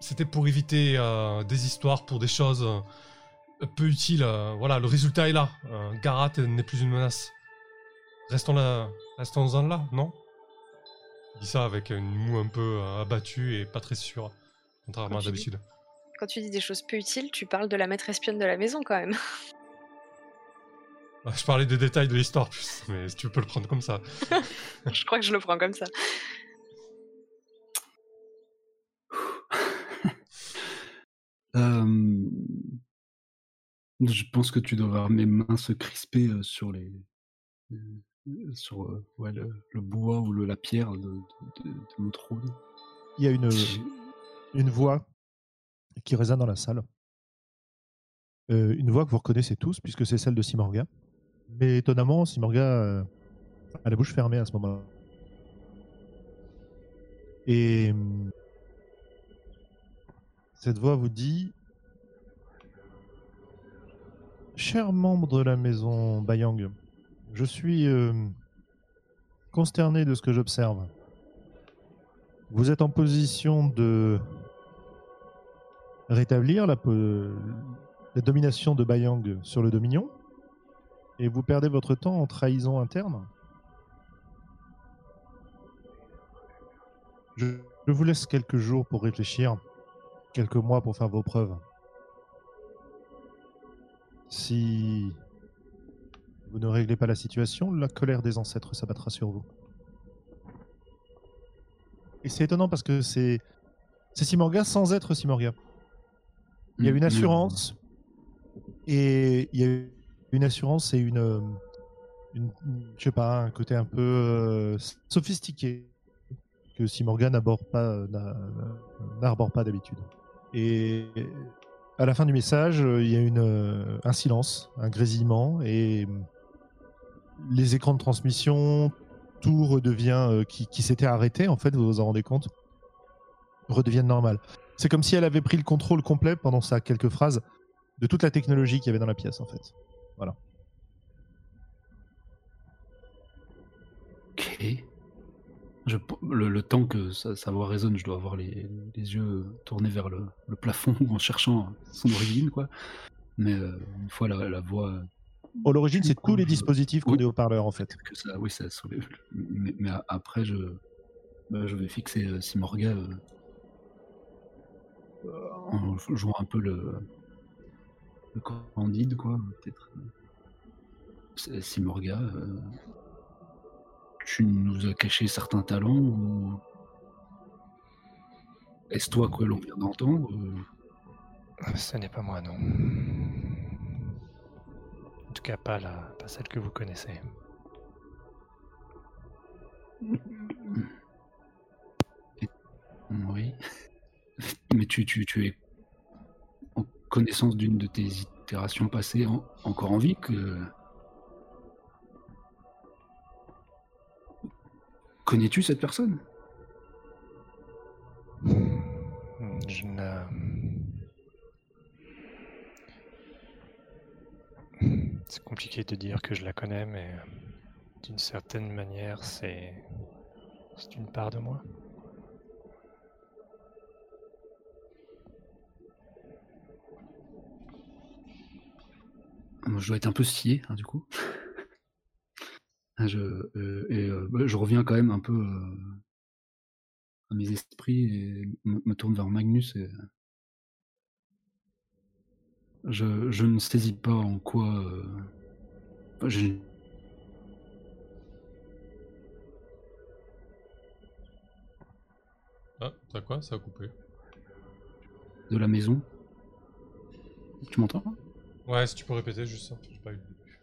c'était pour éviter euh, des histoires, pour des choses euh, peu utiles. euh, voilà, le résultat est là. Euh, Garat n'est plus une menace. Restons là, restons-en là, non? Dit ça avec une moue un peu euh, abattue et pas très sûre, contrairement Quand à tu dis- d'habitude. Quand tu dis des choses peu utiles, tu parles de la maître espionne de la maison quand même. Bah, je parlais des détails de l'histoire, plus, mais si tu peux le prendre comme ça. je crois que je le prends comme ça. Euh, Je pense que tu dois voir mes mains se crisper euh, sur les euh, sur euh, ouais, le, le bois ou le, la pierre de, de- de- de mon trône. Il y a une, une voix qui résonne dans la salle. Euh, une voix que vous reconnaissez tous, puisque c'est celle de Simorga. Mais étonnamment, Simorga euh, a la bouche fermée à ce moment-là. Et hum, Cette voix vous dit Cher membre de la maison Bayang, je suis euh, consterné de ce que j'observe. Vous êtes en position de rétablir la, domination de Bayang sur le Dominion et vous perdez votre temps en trahison interne. Je vous laisse quelques jours pour réfléchir, quelques mois pour faire vos preuves. Si vous ne réglez pas la situation, la colère des ancêtres s'abattra sur vous. Et c'est étonnant parce que c'est c'est Simorga sans être Simorga. Il y a Mm, une mm. assurance et il y a une assurance et une, une je sais pas, un côté un peu euh, sophistiqué que Simorga n'aborde pas, n'a- n'arbore pas d'habitude. Et à la fin du message, il y a une, un silence, un grésillement et les écrans de transmission, tout redevient euh, qui, qui s'était arrêté en fait, vous vous en rendez compte, redeviennent normal. C'est comme si elle avait pris le contrôle complet pendant sa quelques phrases de toute la technologie qu'il y avait dans la pièce en fait. Ok. Je- le, temps que sa, voix résonne, je dois avoir les, les yeux tournés vers le, le plafond en cherchant son origine, quoi. Mais euh, une fois la voix Au l'origine, c'est tous les dispositifs qu'on Oui. est haut-parleurs en fait. que ça, oui, ça soulève. Mais, mais après, je, bah, je vais fixer euh, Simorga euh, euh, en jouant un peu le, le candide, quoi, peut-être. Simorga, euh, tu nous as caché certains talents ou est-ce toi que l'on vient d'entendre euh, Ce n'est pas moi, non. En tout cas, pas, la, pas celle que vous connaissez. Oui. Mais tu, tu, tu es en connaissance d'une de tes itérations passées en- encore en vie que. Connais-tu cette personne? Compliqué de dire que je la connais, mais d'une certaine manière, c'est c'est une part de moi. Je dois être un peu scié, hein, du coup. Ah, je, euh, et euh, bah, je reviens quand même un peu euh, à mes esprits et me, tourne vers Magnus. Et, euh, je, je ne saisis pas en quoi. J'ai- Ah, t'as quoi? Ça a coupé. de la maison. Tu m'entends? Ouais, si tu peux répéter juste ça. J'ai pas eu le début.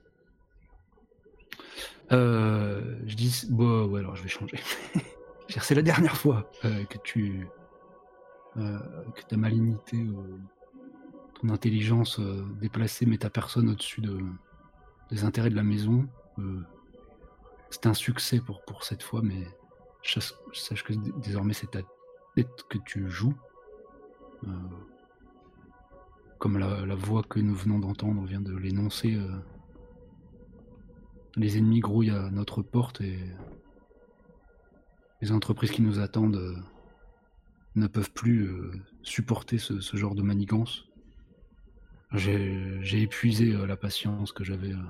Euh, je dis, bon, ouais, alors je vais changer. Je C'est la dernière fois euh, que tu, euh, que ta malignité, ton intelligence euh, déplacée met ta personne au-dessus de, des intérêts de la maison. Euh, c'est un succès pour, pour cette fois, mais sache, que désormais c'est ta tête que tu joues. Euh, comme la, la voix que nous venons d'entendre vient de l'énoncer. euh, les ennemis grouillent à notre porte et les entreprises qui nous attendent ne peuvent plus supporter ce, ce genre de manigance. J'ai épuisé euh, la patience que j'avais euh,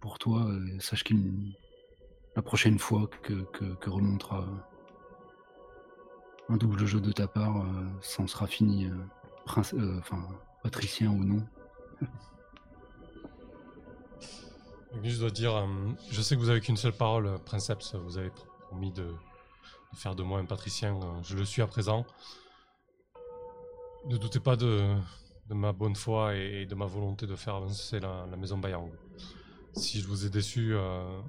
pour toi. et sache qu'il la prochaine fois que, que, remontera un double jeu de ta part, euh, ça en sera fini, euh, prince, euh, enfin patricien ou non. Magnus doit dire euh, Je sais que vous avez qu'une seule parole, euh, Princeps. Vous avez promis de, faire de moi un patricien. euh, Je le suis à présent. Ne doutez pas de, de ma bonne foi et, de ma volonté de faire avancer la, maison Bayang. Si je vous ai déçu, euh,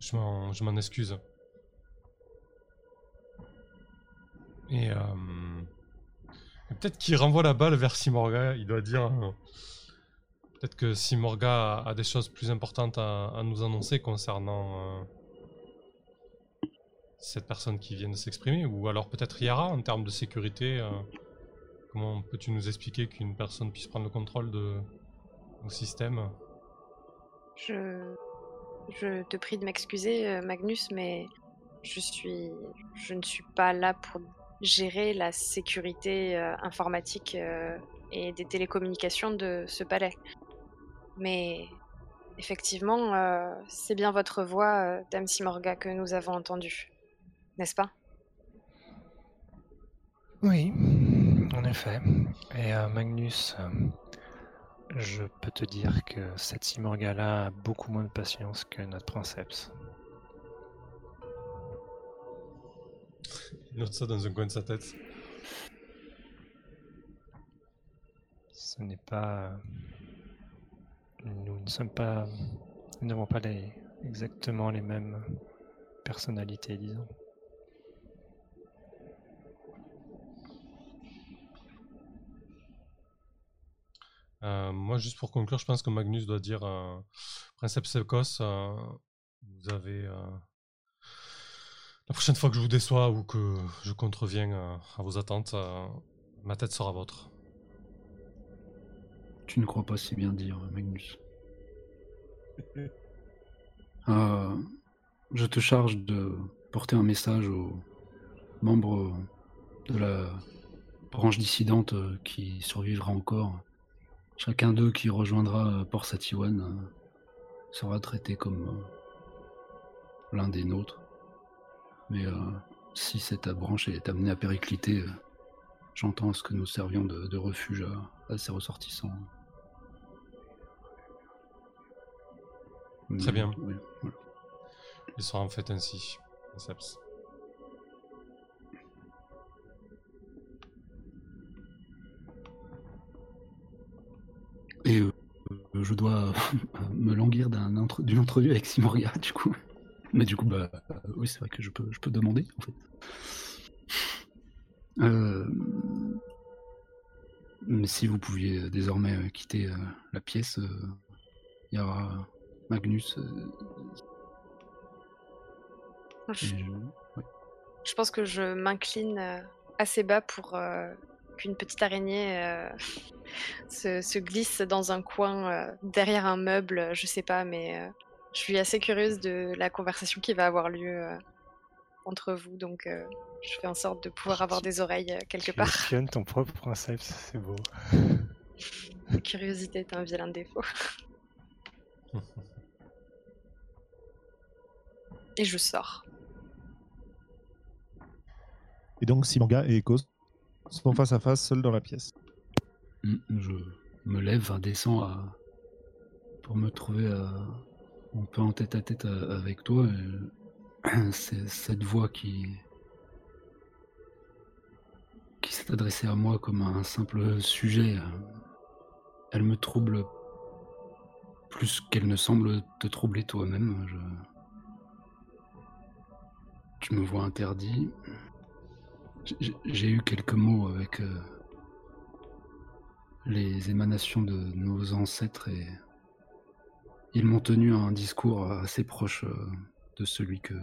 je m'en excuse. Et, euh, et peut-être qu'il renvoie la balle vers Simorga. Il doit dire. euh, Peut-être que Simorga a, des choses plus importantes à, à nous annoncer concernant euh, cette personne qui vient de s'exprimer, ou alors peut-être Yara en termes de sécurité. Comment peux-tu nous expliquer qu'une personne puisse prendre le contrôle de nos systèmes Je, je te prie de m'excuser, euh, Magnus, mais je suis, je ne suis pas là pour gérer la sécurité euh, informatique euh, et des télécommunications de ce palais. Mais effectivement, euh, c'est bien votre voix, euh, Dame Simorga, que nous avons entendue, n'est-ce pas? Oui, en effet. Et euh, Magnus, euh, je peux te dire que cette Simorgala a beaucoup moins de patience que notre princeps. Il note ça dans un coin de sa tête. Ce n'est pas. Nous ne sommes pas. Nous n'avons pas les... exactement les mêmes personnalités, disons. Euh, moi, juste pour conclure, je pense que Magnus doit dire euh, Princeps euh, vous avez. euh, la prochaine fois que je vous déçois ou que je contreviens euh, à vos attentes, euh, ma tête sera vôtre. Tu ne crois pas si bien dire, Magnus. Euh, je te charge de porter un message aux membres de la branche dissidente qui survivra encore. Chacun d'eux qui rejoindra euh, Port Satiwan euh, sera traité comme euh, l'un des nôtres. Mais si cette branche est amenée à péricliter, j'entends à ce que nous servions de, de refuge à, à ses ressortissants. Très bien. Oui, voilà. Il sera en fait ainsi, Princeps. Et euh, je dois me languir d'un entre- d'une entrevue avec Simoria, du coup. Mais du coup, bah, euh, oui, c'est vrai que je peux, je peux demander, en fait. Euh, mais si vous pouviez désormais euh, quitter la pièce, il y aura Magnus. je, pense que je m'incline assez bas pour qu'une petite araignée euh, se, se glisse dans un coin euh, derrière un meuble, je sais pas, mais euh, je suis assez curieuse de la conversation qui va avoir lieu euh, entre vous, donc euh, je fais en sorte de pouvoir avoir des oreilles euh, quelque Tu part. espionnes ton propre princeps, c'est beau. La curiosité est un vilain défaut. Et je sors. Et donc Simanga et Ecos sont face à face, seuls dans la pièce. Mm, Je me lève, enfin, descends pour me trouver à- un peu en tête à tête à- avec toi. cette voix qui qui s'est adressée à moi comme un simple sujet. Elle me trouble plus qu'elle ne semble te troubler toi-même. Je... Tu me vois interdit. J'ai- eu quelques mots avec euh, les émanations de nos ancêtres et ils m'ont tenu un discours assez proche euh, de celui que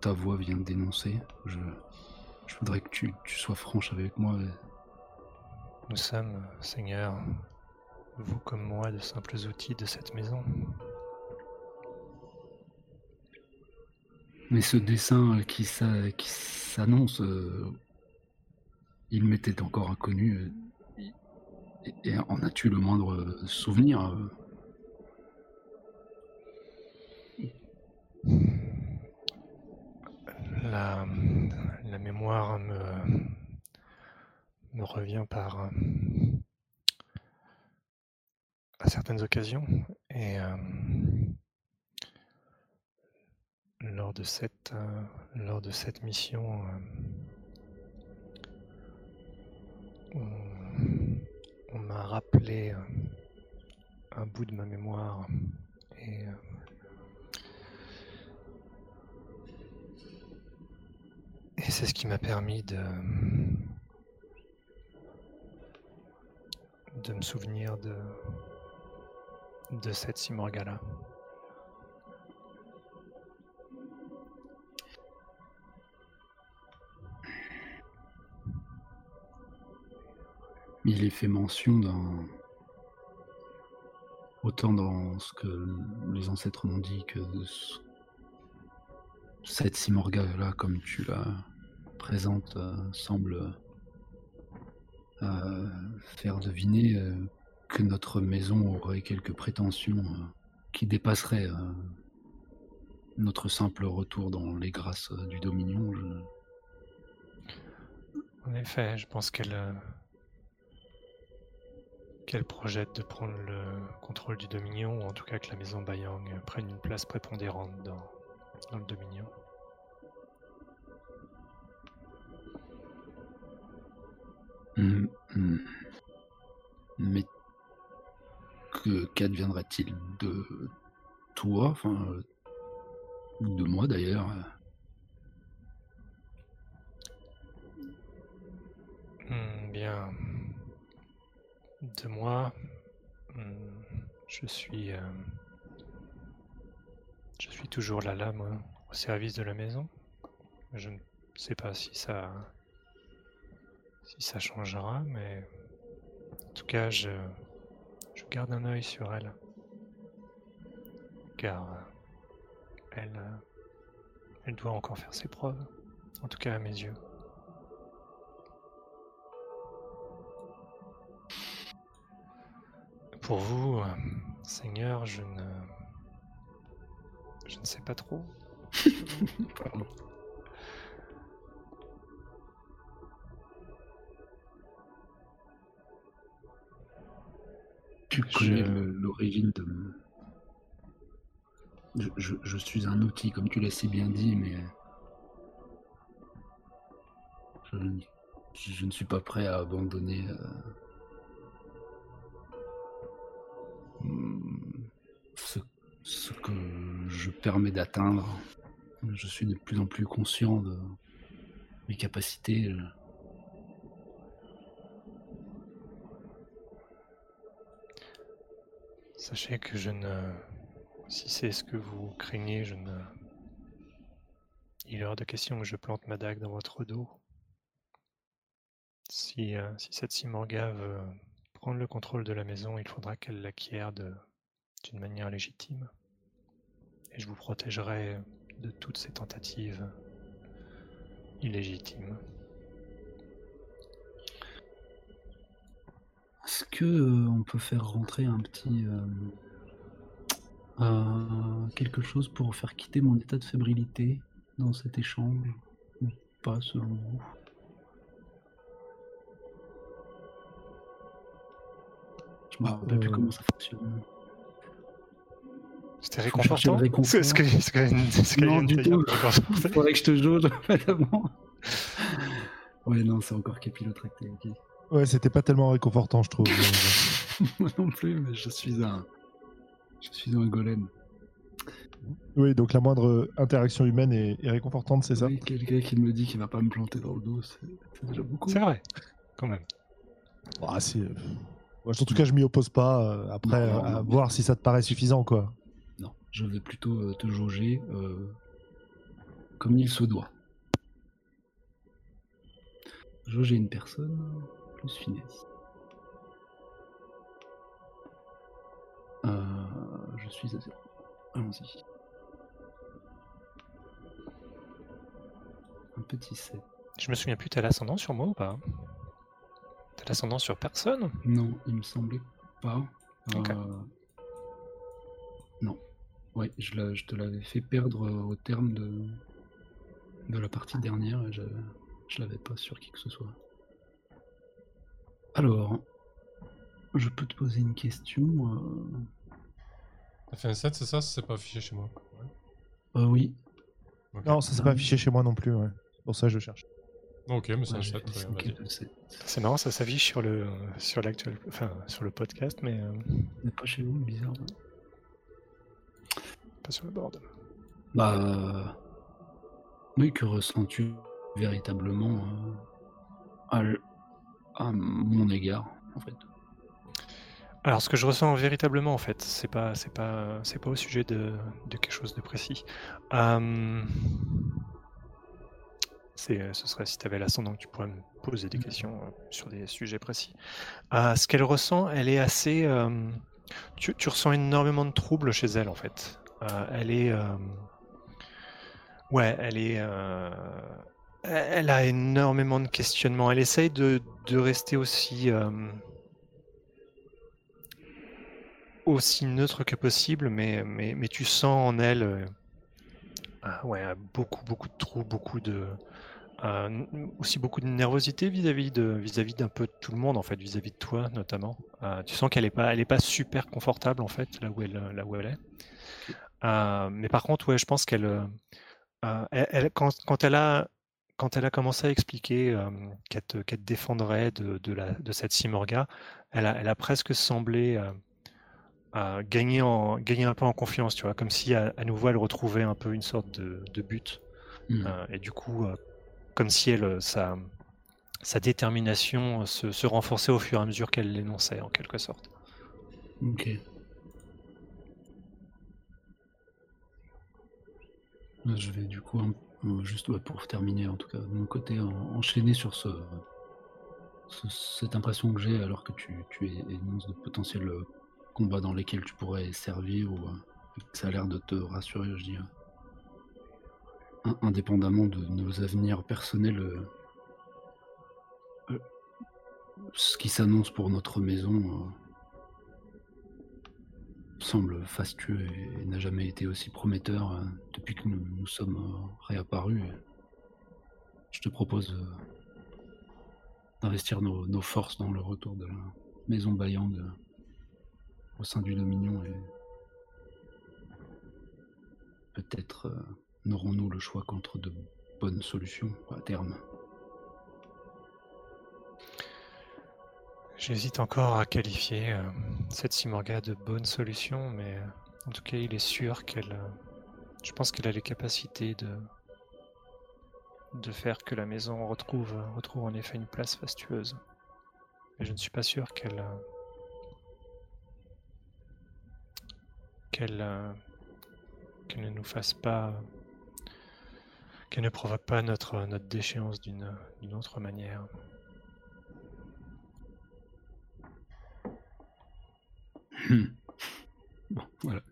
ta voix vient de dénoncer. Je, voudrais que tu, sois franche avec moi. Nous sommes, Seigneur, vous comme moi, de simples outils de cette maison. Mais ce dessin euh, qui s'a- qui s'annonce, euh, il m'était encore inconnu. euh, et, en as-tu le moindre souvenir La, la mémoire me, revient par à certaines occasions et lors de cette euh, lors de cette mission euh, on, m'a rappelé euh, un bout de ma mémoire et Et c'est ce qui m'a permis de, de me souvenir de, de cette Simorgala. Il est fait mention d'un. Autant dans ce que les ancêtres m'ont dit que ce- cette Simorga-là, comme tu la présentes, euh, semble euh, faire deviner euh, que notre maison aurait quelques prétentions qui dépasseraient notre simple retour dans les grâces du Dominion. En effet, je pense qu'elle qu'elle projette de prendre le contrôle du Dominion, ou en tout cas que la maison Bayang prenne une place prépondérante dans, dans le Dominion. Hum, hum. Mais que qu'adviendra-t-il de toi, enfin, de moi d'ailleurs? Hmm, bien. De moi, hmm, je suis. euh, je suis toujours là, moi, au service de la maison. Je ne sais pas si ça. si ça changera, mais. En tout cas, je. je garde un œil sur elle. Car. euh, elle. euh, elle doit encore faire ses preuves. En tout cas, à mes yeux. Pour vous, euh, Seigneur, je ne. Je ne sais pas trop. Pardon. Tu connais l'origine de. Je, je- je suis un outil, comme tu l'as si bien dit, mais. Je, je ne suis pas prêt à abandonner. euh, Ce, ce que je permets d'atteindre. Je suis de plus en plus conscient de mes capacités. Sachez que je ne. Si c'est ce que vous craignez, je ne. Il est hors de question que je plante ma dague dans votre dos. Si, euh, si cette Simorga veut prendre le contrôle de la maison, il faudra qu'elle l'acquiert de- d'une manière légitime. Et je vous protégerai de toutes ces tentatives illégitimes. Est-ce que euh, on peut faire rentrer un petit euh, euh, quelque chose pour faire quitter mon état de fébrilité dans cet échange? Ou pas selon vous? Je me rappelle plus Euh, comment ça fonctionne. C'était réconfortant réconfort. C'est ce que, ce que, Non, du tout. Il faudrait que je te jauge. Ouais, non, c'est encore capillotracté, ok. Ouais, c'était pas tellement réconfortant, je trouve. Moi non plus, mais je suis un. Je suis un golem. oui, donc la moindre interaction humaine est, est réconfortante, c'est ça Oui, quelqu'un qui me dit qu'il va pas me planter dans le dos, c'est c'est déjà beaucoup. C'est vrai, quand même. Ah, c'est- Moi, En tout cas, je m'y oppose pas. euh, Après, Non, non, à non. voir si ça te paraît suffisant, quoi. Non, je vais plutôt euh, te jauger euh, comme il se doit. Jauger une personne, plus finesse. Euh, je suis à zéro. Allons-y. Un petit 7. Je me souviens plus, t'as l'ascendant sur moi ou pas T'as l'ascendant sur personne Non, il me semblait pas. Euh, Non. Ouais, je, la- je te l'avais fait perdre euh, au terme de, de la partie dernière et je, je l'avais pas sur qui que ce soit. Alors, je peux te poser une question. euh, T'as fait un 7, c'est ça C'est pas affiché chez moi. euh, oui. Non, ça s'est pas affiché chez moi non plus. Ouais. C'est pour ça que je cherche. Ok, mais c'est Ouais, un j'ai 7. fait très cinq bien, et vas-y. deux, sept. C'est marrant, ça s'affiche sur le sur l'actuel, enfin sur le podcast, mais euh, pas chez vous, bizarre. hein. pas sur le board. Bah. euh, Oui, que ressens-tu véritablement euh, à, l- à mon égard, en fait? Alors, ce que je ressens véritablement, en fait, c'est pas c'est pas c'est pas au sujet de, de quelque chose de précis. Euh, ce serait si tu avais l'ascendant que tu pourrais me poser des questions euh, sur des sujets précis. Euh, ce qu'elle ressent, elle est assez. euh, tu, tu ressens énormément de troubles chez elle en fait. Euh, elle est. euh, ouais, elle est. euh, elle a énormément de questionnements. Elle essaye de, de rester aussi. euh, aussi neutre que possible, mais, mais, mais tu sens en elle euh, ah ouais, beaucoup, beaucoup de trous, beaucoup de. Euh, aussi beaucoup de nervosité vis-à-vis de vis-à-vis d'un peu de tout le monde en fait vis-à-vis de toi notamment. Euh, tu sens qu'elle est pas elle est pas super confortable en fait là où elle là où elle est. Euh, mais par contre ouais je pense qu'elle elle, elle- quand, quand elle a quand elle a commencé à expliquer qu'elle te, qu'elle te défendrait de, de la de cette Simorga elle a, elle a presque semblé gagner en gagner un peu en confiance tu vois comme si à, à nouveau elle retrouvait un peu une sorte de, de but. Euh, et du coup, comme si elle, euh, sa, détermination euh, se, renforçait au fur et à mesure qu'elle l'énonçait, en quelque sorte. Ok. Je vais du coup, euh, juste pour terminer en tout cas de mon côté, en- enchaîner sur ce, ce- cette impression que j'ai alors que tu, énonces de potentiels combats dans lesquels tu pourrais servir ou ça a l'air de te rassurer, je dis. In- indépendamment de nos avenirs personnels, euh, euh, ce qui s'annonce pour notre maison euh, semble fastueux et, n'a jamais été aussi prometteur depuis que nous, sommes réapparus. Je te propose d'investir nos, nos forces dans le retour de la maison Bayang au sein du Dominion et peut-être n'aurons-nous le choix qu'entre de bonnes solutions à terme? J'hésite encore à qualifier euh, cette Simorga de bonne solution, mais euh, en tout cas, il est sûr qu'elle. euh, je pense qu'elle a les capacités de de faire que la maison retrouve, retrouve en effet une place fastueuse. Mais je ne suis pas sûr qu'elle qu'elle qu'elle ne nous fasse pas qu'elle ne provoque pas notre, notre déchéance d'une autre manière. Hmm. Bon, voilà.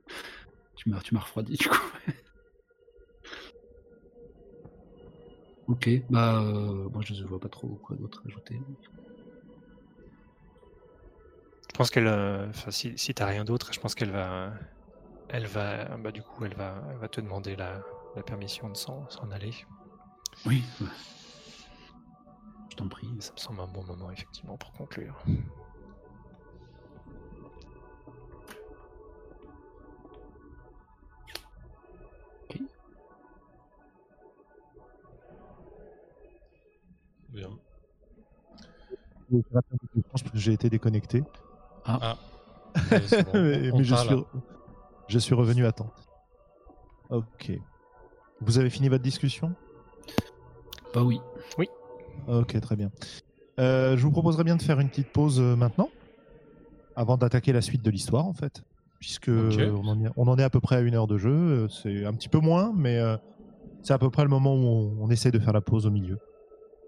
Tu m'as, tu m'as refroidi du coup. ok, bah euh, moi je ne vois pas trop quoi d'autre ajouter. Je pense qu'elle, euh, si, si t'as rien d'autre, je pense qu'elle va, elle va, bah du coup, elle va, elle va te demander la, la permission de s'en, s'en aller. Oui, je t'en prie. Ça me semble un bon moment effectivement pour conclure. Bien. Je parce que j'ai été déconnecté. C'est bon, mais je, suis, je suis revenu à temps. Ok. Vous avez fini votre discussion? Bah oui. Ok, très bien. Euh, je vous proposerais bien de faire une petite pause euh, maintenant, avant d'attaquer la suite de l'histoire, en fait. Puisque on, en est, on en est à peu près à une heure de jeu. euh, C'est un petit peu moins, mais euh, c'est à peu près le moment où on, on essaie de faire la pause au milieu.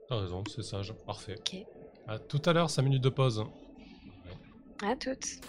T'as raison, c'est sage. Parfait. Ok. À tout à l'heure, 5 minutes de pause. À toutes.